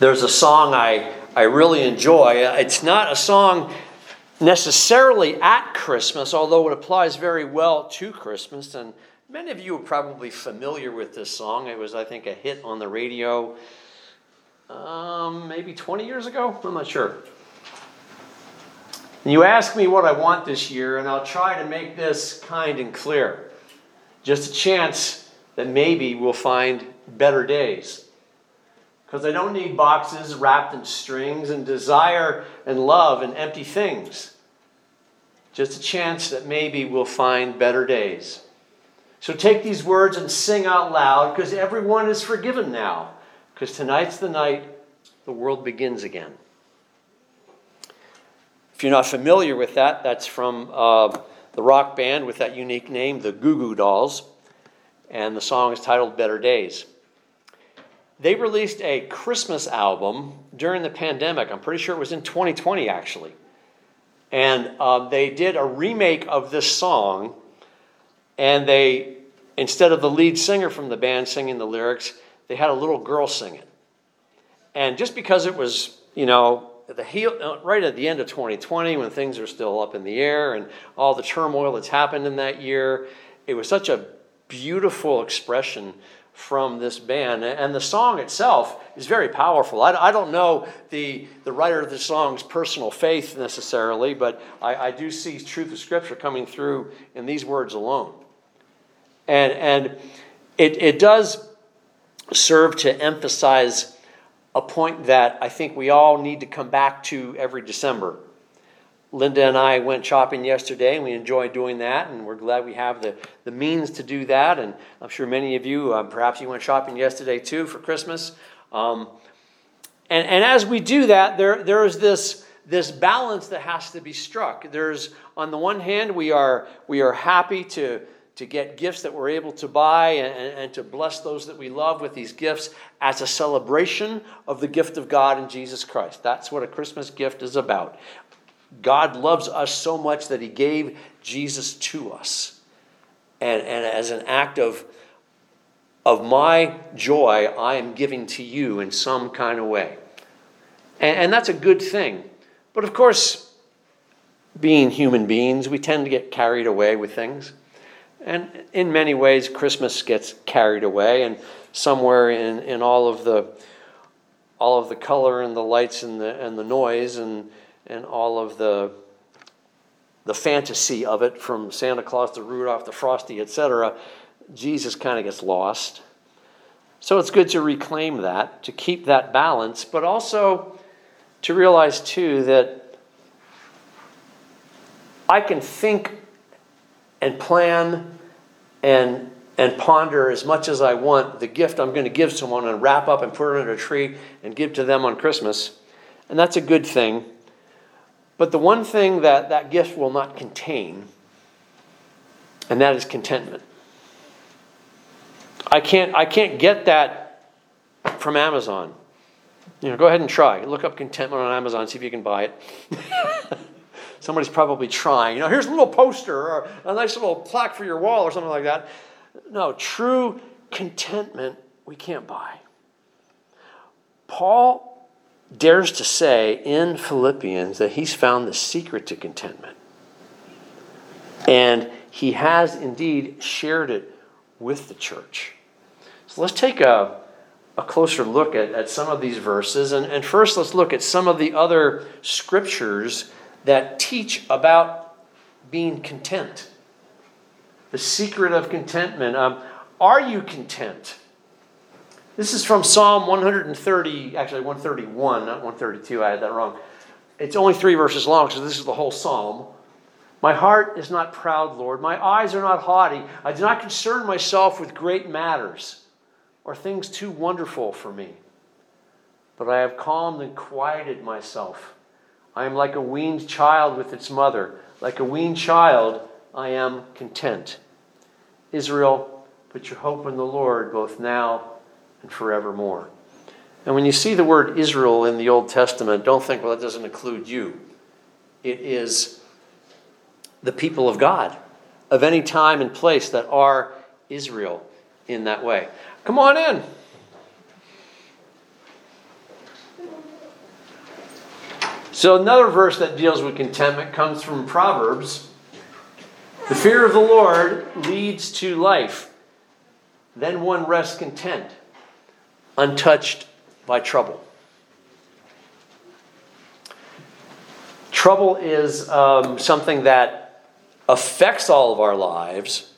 there's a song I, I really enjoy. It's not a song necessarily at Christmas, although it applies very well to Christmas. And many of you are probably familiar with this song. It was, I think, a hit on the radio um, maybe 20 years ago. I'm not sure. And you ask me what I want this year, and I'll try to make this kind and clear. Just a chance that maybe we'll find better days. Because I don't need boxes wrapped in strings and desire and love and empty things. Just a chance that maybe we'll find better days. So take these words and sing out loud because everyone is forgiven now. Because tonight's the night the world begins again. If you're not familiar with that, that's from uh, the rock band with that unique name, the Goo Goo Dolls. And the song is titled Better Days. They released a Christmas album during the pandemic. I'm pretty sure it was in 2020, actually. And uh, they did a remake of this song, and they, instead of the lead singer from the band singing the lyrics, they had a little girl sing it. And just because it was, you know, the heel, uh, right at the end of 2020 when things are still up in the air and all the turmoil that's happened in that year, it was such a beautiful expression from this band. And the song itself is very powerful. I, I don't know the, the writer of the song's personal faith necessarily, but I, I do see truth of Scripture coming through in these words alone. And, and it, it does serve to emphasize a point that I think we all need to come back to every December. Linda and I went shopping yesterday, and we enjoyed doing that, and we're glad we have the, the means to do that. And I'm sure many of you, um, perhaps you went shopping yesterday too for Christmas. Um, and, and as we do that, there, there is this, this balance that has to be struck. There's, on the one hand, we are, we are happy to, to get gifts that we're able to buy and, and to bless those that we love with these gifts as a celebration of the gift of God in Jesus Christ. That's what a Christmas gift is about. God loves us so much that He gave Jesus to us. And, and as an act of, of my joy, I am giving to you in some kind of way. And, and that's a good thing. But of course, being human beings, we tend to get carried away with things. And in many ways, Christmas gets carried away, and somewhere in, in all of the all of the color and the lights and the and the noise and and all of the the fantasy of it from Santa Claus to Rudolph to Frosty, etc., Jesus kind of gets lost. So it's good to reclaim that, to keep that balance, but also to realize too that I can think and plan and and ponder as much as I want the gift I'm going to give someone and wrap up and put it under a tree and give to them on Christmas. And that's a good thing. But the one thing that that gift will not contain, and that is contentment. I can't, I can't get that from Amazon. You know, go ahead and try. Look up contentment on Amazon, see if you can buy it. Somebody's probably trying. You know, here's a little poster or a nice little plaque for your wall or something like that. No, true contentment we can't buy. Paul dares to say in Philippians that he's found the secret to contentment. And he has indeed shared it with the church. So let's take a, a closer look at, at some of these verses. And, and first, let's look at some of the other scriptures that teach about being content. The secret of contentment. Um, are you content? This is from Psalm 130, actually 131, not 132. I had that wrong. It's only three verses long, so this is the whole psalm. My heart is not proud, Lord. My eyes are not haughty. I do not concern myself with great matters or things too wonderful for me. But I have calmed and quieted myself. I am like a weaned child with its mother. Like a weaned child, I am content. Israel, put your hope in the Lord both now and forevermore. And when you see the word Israel in the Old Testament, don't think, well, that doesn't include you. It is the people of God of any time and place that are Israel in that way. Come on in. So, another verse that deals with contentment comes from Proverbs. The fear of the Lord leads to life. Then one rests content, untouched by trouble. Trouble is um, something that affects all of our lives,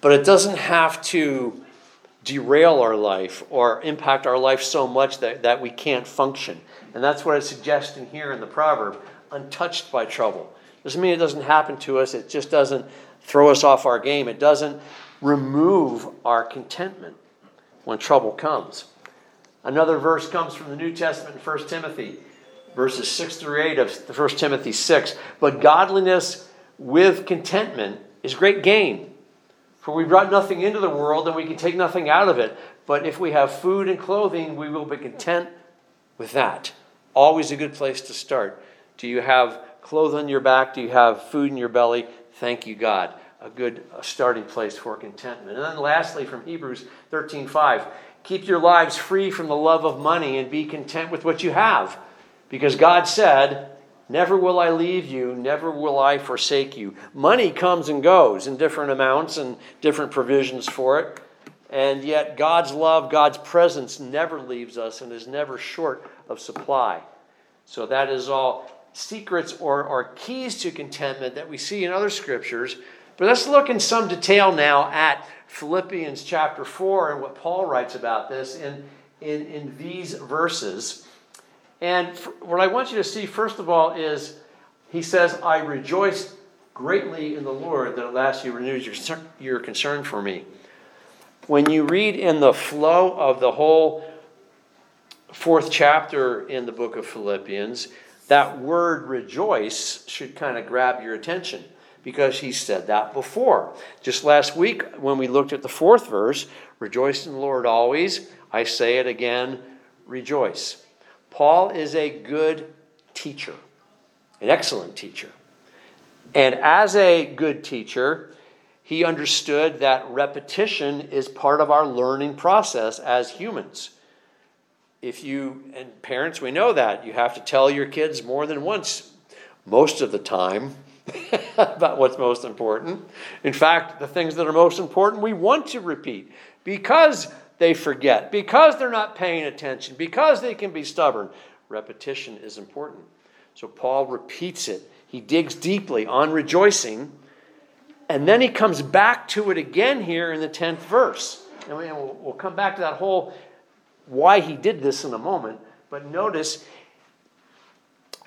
but it doesn't have to derail our life or impact our life so much that, that we can't function. And that's what it's suggesting here in the proverb untouched by trouble. Doesn't mean it doesn't happen to us, it just doesn't throw us off our game. It doesn't remove our contentment when trouble comes. Another verse comes from the New Testament in 1 Timothy, verses 6 through 8 of 1 Timothy 6. But godliness with contentment is great gain. For we brought nothing into the world and we can take nothing out of it. But if we have food and clothing, we will be content with that. Always a good place to start. Do you have clothes on your back? Do you have food in your belly? Thank you, God. A good uh, starting place for contentment. And then lastly, from Hebrews 13 5, keep your lives free from the love of money and be content with what you have. Because God said, Never will I leave you, never will I forsake you. Money comes and goes in different amounts and different provisions for it. And yet, God's love, God's presence never leaves us and is never short of supply. So, that is all secrets or, or keys to contentment that we see in other scriptures. But let's look in some detail now at Philippians chapter 4 and what Paul writes about this in, in, in these verses. And what I want you to see, first of all, is he says, I rejoice greatly in the Lord that at last you renewed your, your concern for me when you read in the flow of the whole fourth chapter in the book of Philippians, that word rejoice should kind of grab your attention because he said that before. Just last week, when we looked at the fourth verse, rejoice in the Lord always. I say it again, rejoice. Paul is a good teacher, an excellent teacher. And as a good teacher, he understood that repetition is part of our learning process as humans. If you, and parents, we know that, you have to tell your kids more than once, most of the time, about what's most important. In fact, the things that are most important, we want to repeat because they forget, because they're not paying attention, because they can be stubborn. Repetition is important. So Paul repeats it. He digs deeply on rejoicing and then he comes back to it again here in the 10th verse. And we'll, come back to that whole why he did this in a moment. But notice,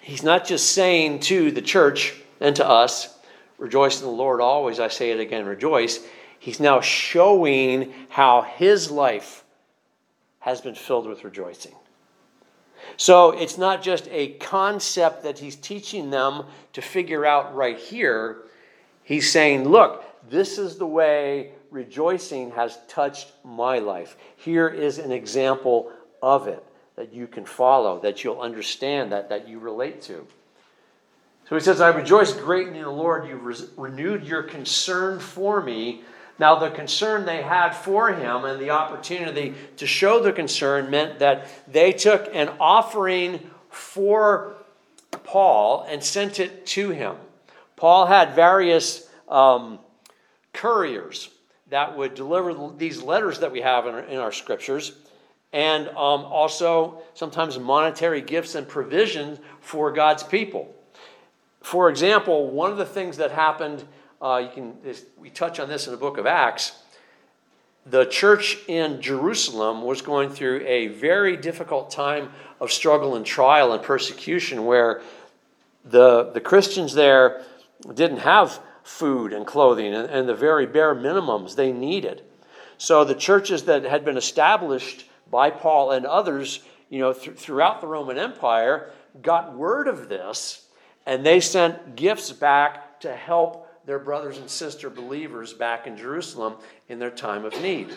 he's not just saying to the church and to us, rejoice in the Lord always. I say it again, rejoice. He's now showing how his life has been filled with rejoicing. So it's not just a concept that he's teaching them to figure out right here He's saying, Look, this is the way rejoicing has touched my life. Here is an example of it that you can follow, that you'll understand, that, that you relate to. So he says, I rejoice greatly in the Lord. You've re- renewed your concern for me. Now, the concern they had for him and the opportunity to show the concern meant that they took an offering for Paul and sent it to him. Paul had various um, couriers that would deliver these letters that we have in our, in our scriptures, and um, also sometimes monetary gifts and provisions for God's people. For example, one of the things that happened, uh, you can we touch on this in the book of Acts. The church in Jerusalem was going through a very difficult time of struggle and trial and persecution, where the the Christians there didn't have food and clothing and, and the very bare minimums they needed. So the churches that had been established by Paul and others, you know, th- throughout the Roman Empire, got word of this, and they sent gifts back to help their brothers and sister believers back in Jerusalem in their time of need.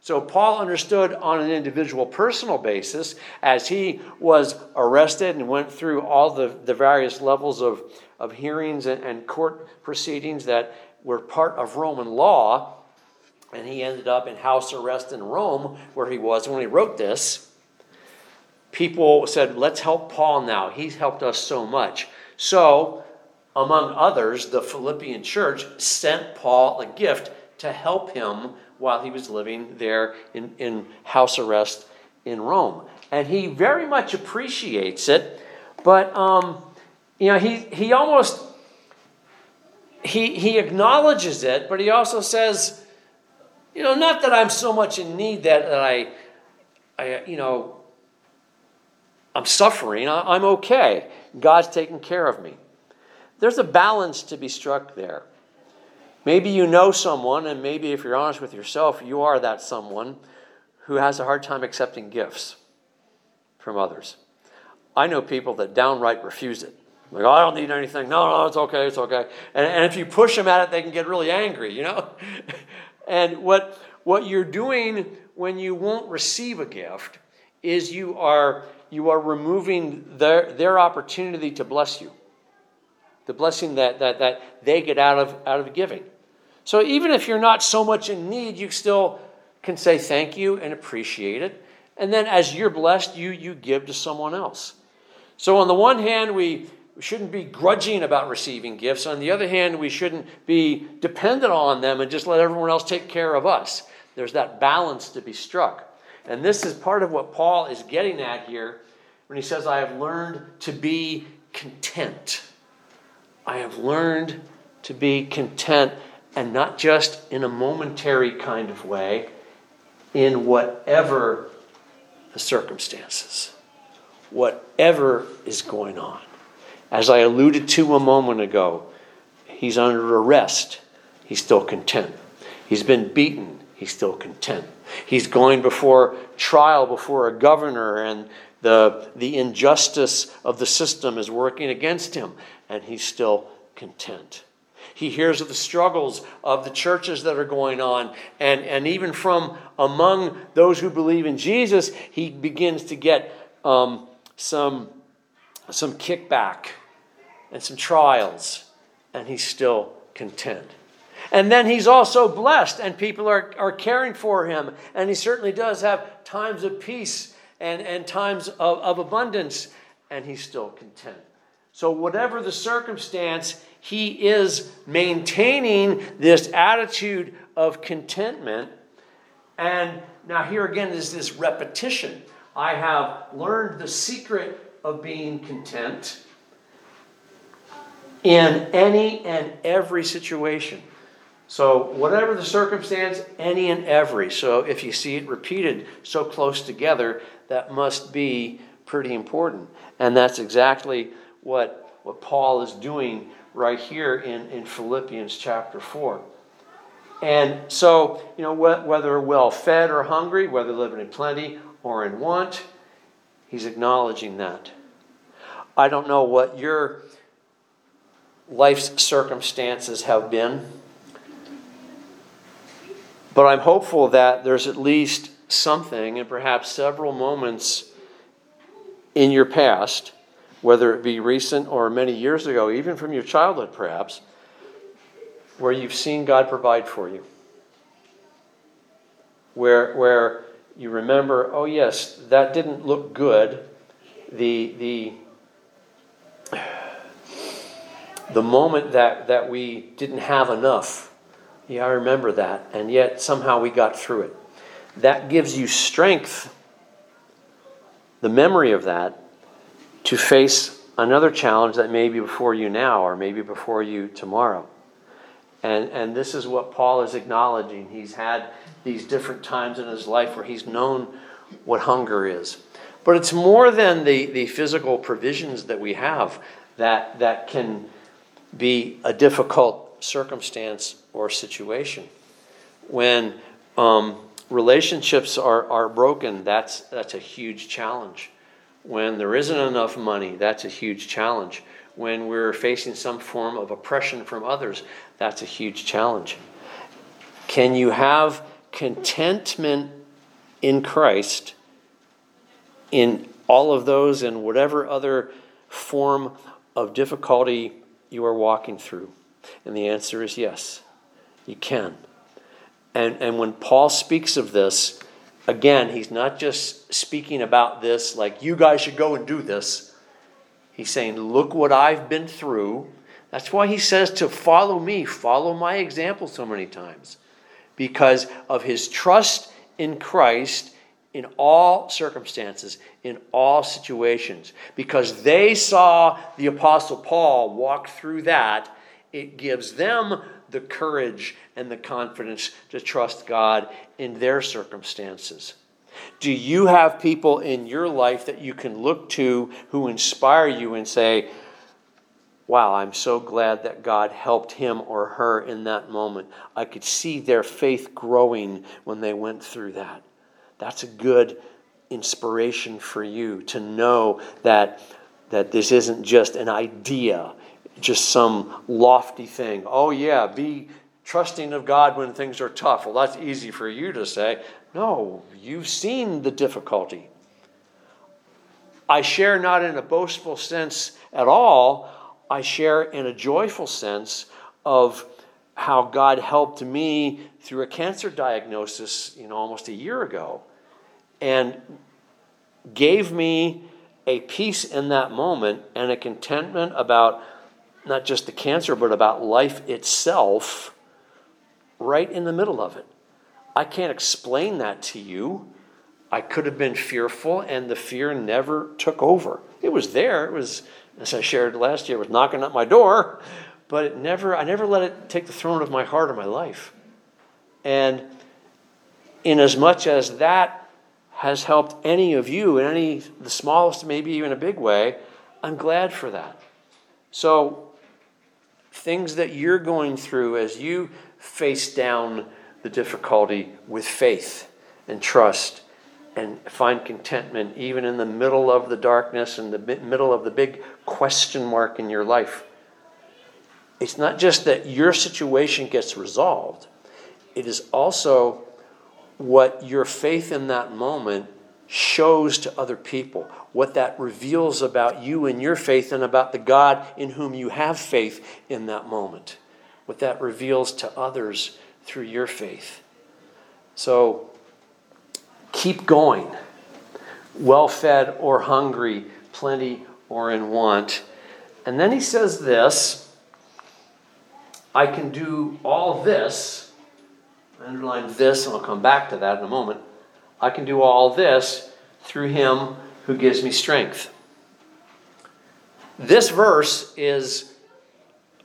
So Paul understood on an individual personal basis as he was arrested and went through all the, the various levels of, of hearings and, and court proceedings that were part of Roman law. And he ended up in house arrest in Rome, where he was when he wrote this. people said, let's help Paul now. He's helped us so much. So, among others, the Philippian church sent Paul a gift to help him while he was living there in, in house arrest in Rome. And he very much appreciates it, but um, you know, he, he almost he, he acknowledges it, but he also says, you know, not that I'm so much in need that, that I, I, you know, I'm suffering. I, I'm okay. God's taking care of me. There's a balance to be struck there. Maybe you know someone, and maybe if you're honest with yourself, you are that someone who has a hard time accepting gifts from others. I know people that downright refuse it. Like, oh, I don't need anything. No, no, it's okay, it's okay. And, and if you push them at it, they can get really angry, you know? and what, what you're doing when you won't receive a gift is you are, you are removing their, their opportunity to bless you. The blessing that, that, that they get out of, out of giving. So even if you're not so much in need, you still can say thank you and appreciate it. And then as you're blessed, you, you give to someone else. So on the one hand, we shouldn't be grudging about receiving gifts. On the other hand, we shouldn't be dependent on them and just let everyone else take care of us. There's that balance to be struck. And this is part of what Paul is getting at here when he says, I have learned to be content. I have learned to be content and not just in a momentary kind of way, in whatever the circumstances, whatever is going on. As I alluded to a moment ago, he's under arrest. He's still content. He's been beaten. He's still content. He's going before trial before a governor, and the, the injustice of the system is working against him, and he's still content. He hears of the struggles of the churches that are going on, and, and even from among those who believe in Jesus, he begins to get um, some, some kickback and some trials, and he's still content. And then he's also blessed, and people are, are caring for him. And he certainly does have times of peace and, and times of, of abundance, and he's still content. So, whatever the circumstance, he is maintaining this attitude of contentment. And now, here again is this repetition. I have learned the secret of being content in any and every situation. So, whatever the circumstance, any and every. So, if you see it repeated so close together, that must be pretty important. And that's exactly what, what Paul is doing right here in, in Philippians chapter 4. And so, you know, whether well fed or hungry, whether living in plenty or in want, he's acknowledging that. I don't know what your life's circumstances have been. But I'm hopeful that there's at least something, and perhaps several moments in your past, whether it be recent or many years ago, even from your childhood perhaps, where you've seen God provide for you. Where, where you remember, oh, yes, that didn't look good. The, the the moment that, that we didn't have enough. Yeah, I remember that. And yet somehow we got through it. That gives you strength, the memory of that, to face another challenge that may be before you now or maybe before you tomorrow. And, and this is what Paul is acknowledging. He's had these different times in his life where he's known what hunger is. But it's more than the, the physical provisions that we have that, that can be a difficult circumstance or situation. When um, relationships are, are broken, that's, that's a huge challenge. When there isn't enough money, that's a huge challenge. When we're facing some form of oppression from others, that's a huge challenge. Can you have contentment in Christ in all of those and whatever other form of difficulty you are walking through? And the answer is yes, you can. And, and when Paul speaks of this, again, he's not just speaking about this like you guys should go and do this. He's saying, Look what I've been through. That's why he says to follow me, follow my example so many times. Because of his trust in Christ in all circumstances, in all situations. Because they saw the Apostle Paul walk through that, it gives them the courage and the confidence to trust God in their circumstances. Do you have people in your life that you can look to who inspire you and say, Wow, I'm so glad that God helped him or her in that moment. I could see their faith growing when they went through that. That's a good inspiration for you to know that, that this isn't just an idea, just some lofty thing. Oh, yeah, be trusting of God when things are tough. Well, that's easy for you to say. No, you've seen the difficulty. I share not in a boastful sense at all, I share in a joyful sense of how God helped me through a cancer diagnosis, you know, almost a year ago, and gave me a peace in that moment and a contentment about not just the cancer, but about life itself right in the middle of it. I can't explain that to you. I could have been fearful, and the fear never took over. It was there. It was, as I shared last year, it was knocking at my door, but it never. I never let it take the throne of my heart or my life. And in as much as that has helped any of you in any the smallest, maybe even a big way, I'm glad for that. So things that you're going through as you face down the difficulty with faith and trust and find contentment even in the middle of the darkness and the middle of the big question mark in your life. It's not just that your situation gets resolved, it is also what your faith in that moment shows to other people, what that reveals about you and your faith and about the God in whom you have faith in that moment, what that reveals to others through your faith. So keep going, well fed or hungry, plenty or in want. And then he says this I can do all this. I underline this, and I'll come back to that in a moment. I can do all this through him who gives me strength. This verse is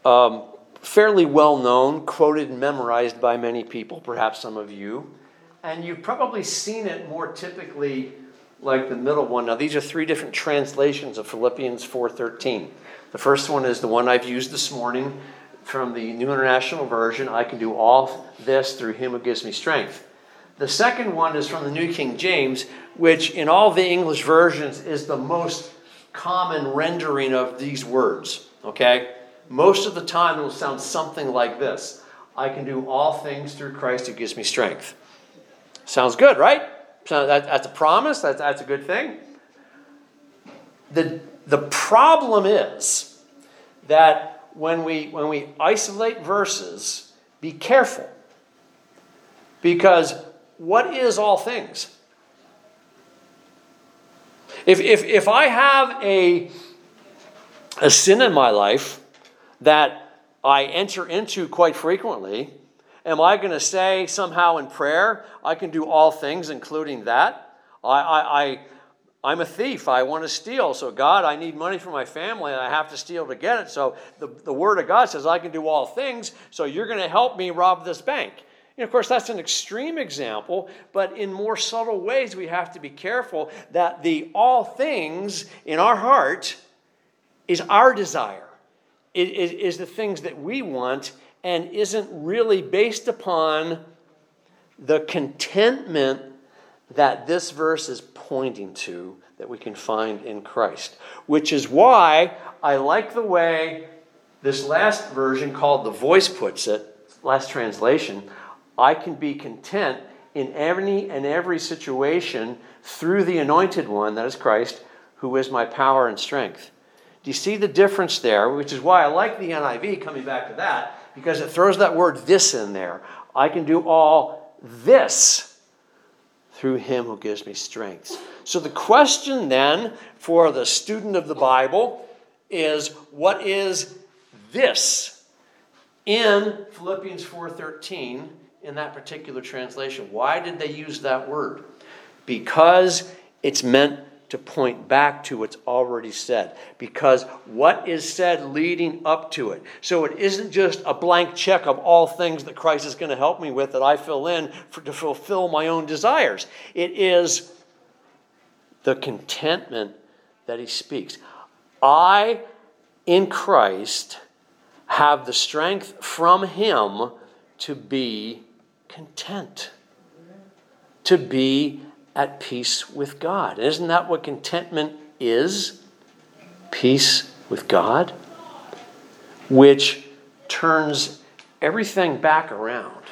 um, fairly well known, quoted and memorized by many people, perhaps some of you. And you've probably seen it more typically like the middle one. Now these are three different translations of Philippians 4:13. The first one is the one I've used this morning from the New International Version. I can do all this through him who gives me strength. The second one is from the New King James, which in all the English versions is the most common rendering of these words. Okay? Most of the time it will sound something like this I can do all things through Christ who gives me strength. Sounds good, right? So that, that's a promise, that's, that's a good thing. The, the problem is that when we, when we isolate verses, be careful. Because what is all things? If, if, if I have a, a sin in my life that I enter into quite frequently, am I going to say somehow in prayer, I can do all things, including that? I, I, I, I'm a thief. I want to steal. So, God, I need money for my family and I have to steal to get it. So, the, the Word of God says I can do all things. So, you're going to help me rob this bank. And of course, that's an extreme example, but in more subtle ways, we have to be careful that the all things in our heart is our desire, it is the things that we want, and isn't really based upon the contentment that this verse is pointing to that we can find in Christ. Which is why I like the way this last version called the voice puts it, last translation. I can be content in any and every situation through the anointed one, that is Christ, who is my power and strength. Do you see the difference there? Which is why I like the NIV, coming back to that, because it throws that word this in there. I can do all this through him who gives me strength. So the question then for the student of the Bible is what is this in Philippians 4:13 in that particular translation? Why did they use that word? Because it's meant to point back to what's already said because what is said leading up to it. So it isn't just a blank check of all things that Christ is going to help me with that I fill in for, to fulfill my own desires. It is the contentment that he speaks. I, in Christ, have the strength from him to be content, to be at peace with God. Isn't that what contentment is? Peace with God, which turns everything back around.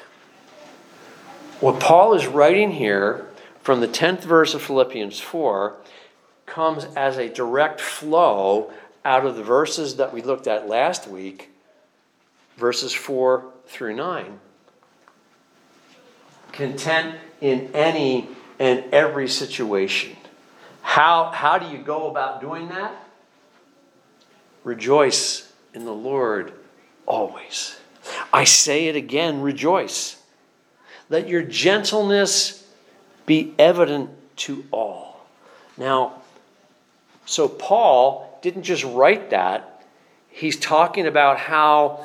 What Paul is writing here from the 10th verse of Philippians 4 comes as a direct flow out of the verses that we looked at last week, verses 4 through 9. Content in any and every situation. How, how do you go about doing that? Rejoice in the Lord always. I say it again rejoice. Let your gentleness be evident to all. Now, so Paul didn't just write that, he's talking about how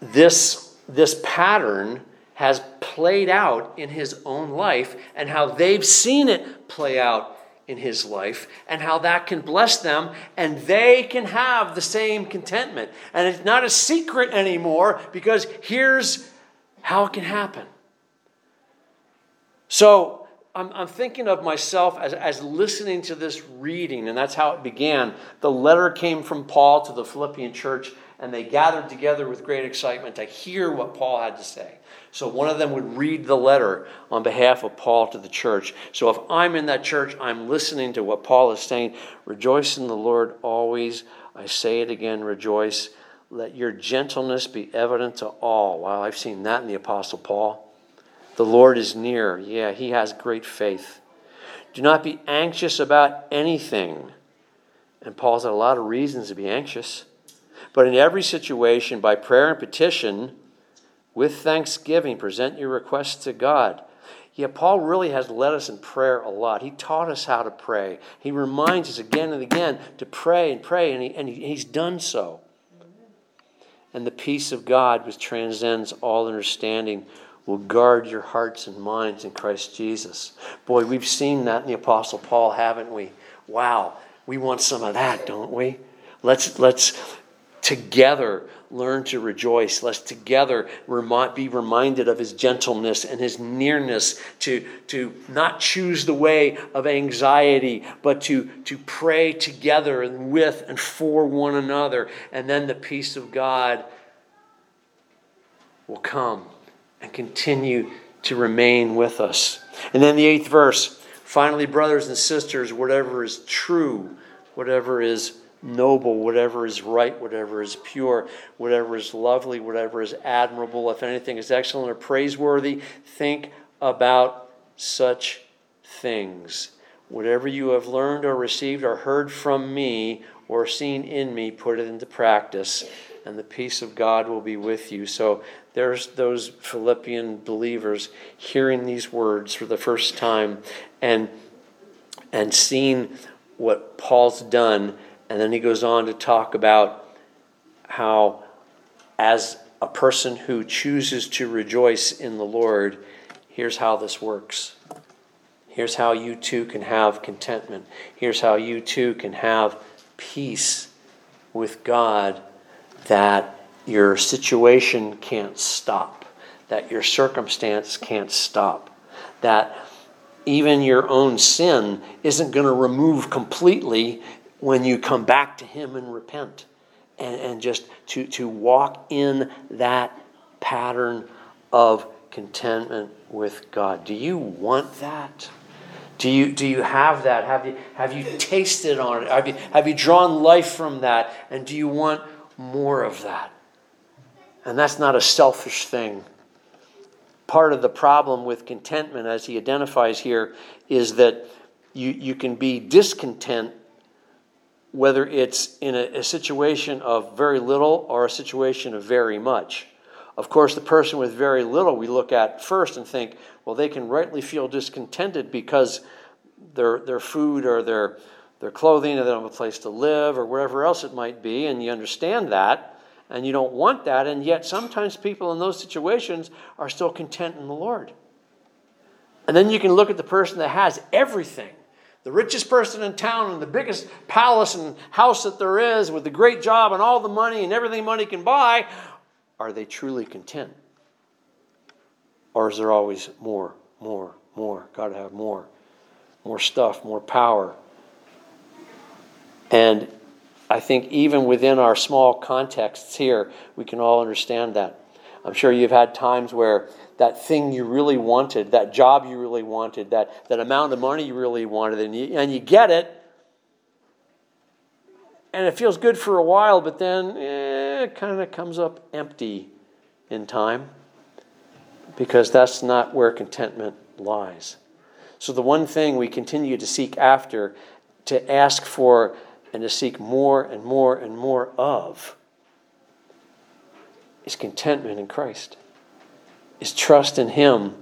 this, this pattern has played out in his own life and how they've seen it play out in his life and how that can bless them and they can have the same contentment. And it's not a secret anymore because here's how it can happen. So I'm, I'm thinking of myself as, as listening to this reading, and that's how it began. The letter came from Paul to the Philippian church, and they gathered together with great excitement to hear what Paul had to say. So one of them would read the letter on behalf of Paul to the church. So if I'm in that church, I'm listening to what Paul is saying. Rejoice in the Lord always. I say it again, rejoice. Let your gentleness be evident to all. Wow, I've seen that in the Apostle Paul. The Lord is near. Yeah, he has great faith. Do not be anxious about anything. And Paul's had a lot of reasons to be anxious. But in every situation, by prayer and petition, with thanksgiving, present your requests to God. Yeah, Paul really has led us in prayer a lot. He taught us how to pray. He reminds us again and again to pray and pray, and, he, and he, he's done so. And the peace of God, which transcends all understanding, will guard your hearts and minds in Christ Jesus. Boy, we've seen that in the Apostle Paul, haven't we? Wow, we want some of that, don't we? Let's, let's together learn to rejoice. Let's together be reminded of his gentleness and his nearness to, to not choose the way of anxiety, but to, to pray together and with and for one another. And then the peace of God will come and continue to remain with us. And then the eighth verse finally, brothers and sisters, whatever is true, whatever is noble, whatever is right, whatever is pure, whatever is lovely, whatever is admirable, if anything is excellent or praiseworthy, think about such things. Whatever you have learned or received or heard from me or seen in me, put it into practice, and the peace of God will be with you. So there's those Philippian believers hearing these words for the first time and and seeing what Paul's done and then he goes on to talk about how, as a person who chooses to rejoice in the Lord, here's how this works. Here's how you too can have contentment. Here's how you too can have peace with God that your situation can't stop, that your circumstance can't stop, that even your own sin isn't going to remove completely when you come back to Him and repent and, and just to, to walk in that pattern of contentment with God. Do you want that? Do you, do you have that? Have you, have you tasted on it? Have you, have you drawn life from that? And do you want more of that? And that's not a selfish thing. part of the problem with contentment, as he identifies here, is that you, you can be discontent whether it's in a, a situation of very little or a situation of very much. Of course, the person with very little we look at first and think, well, they can rightly feel discontented because their, their food or their, their clothing or they don't have a place to live or wherever else it might be, and you understand that and you don't want that, and yet sometimes people in those situations are still content in the Lord. And then you can look at the person that has everything the richest person in town and the biggest palace and house that there is with the great job and all the money and everything money can buy. Are they truly content? Or is there always more, more, more? Got to have more. More stuff, more power. And I think even within our small contexts here, we can all understand that. I'm sure you've had times where that thing you really wanted, that job you really wanted, that, that amount of money you really wanted, and you, and you get it, and it feels good for a while, but then eh, it kind of comes up empty in time because that's not where contentment lies. So, the one thing we continue to seek after, to ask for, and to seek more and more and more of is contentment in Christ, is trust in Him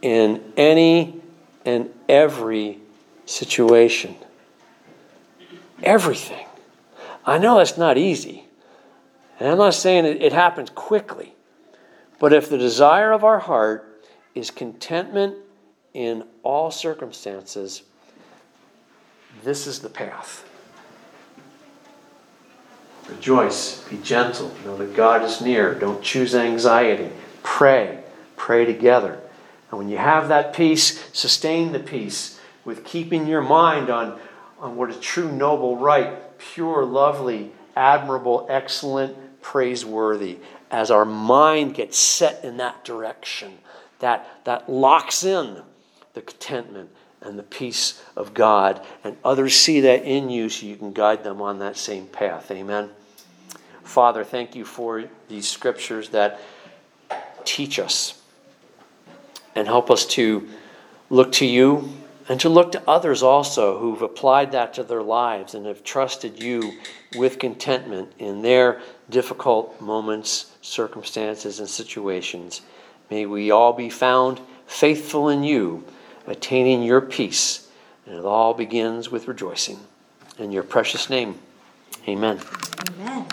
in any and every situation. Everything. I know that's not easy. And I'm not saying it, it happens quickly. But if the desire of our heart is contentment in all circumstances, this is the path. Rejoice, be gentle, know that God is near. Don't choose anxiety. Pray, pray together. And when you have that peace, sustain the peace with keeping your mind on, on what is true, noble, right, pure, lovely, admirable, excellent, praiseworthy. As our mind gets set in that direction, that, that locks in the contentment and the peace of God, and others see that in you so you can guide them on that same path. Amen. Father, thank you for these scriptures that teach us and help us to look to you and to look to others also who've applied that to their lives and have trusted you with contentment in their difficult moments, circumstances, and situations. May we all be found faithful in you, attaining your peace. And it all begins with rejoicing. In your precious name, amen. Amen.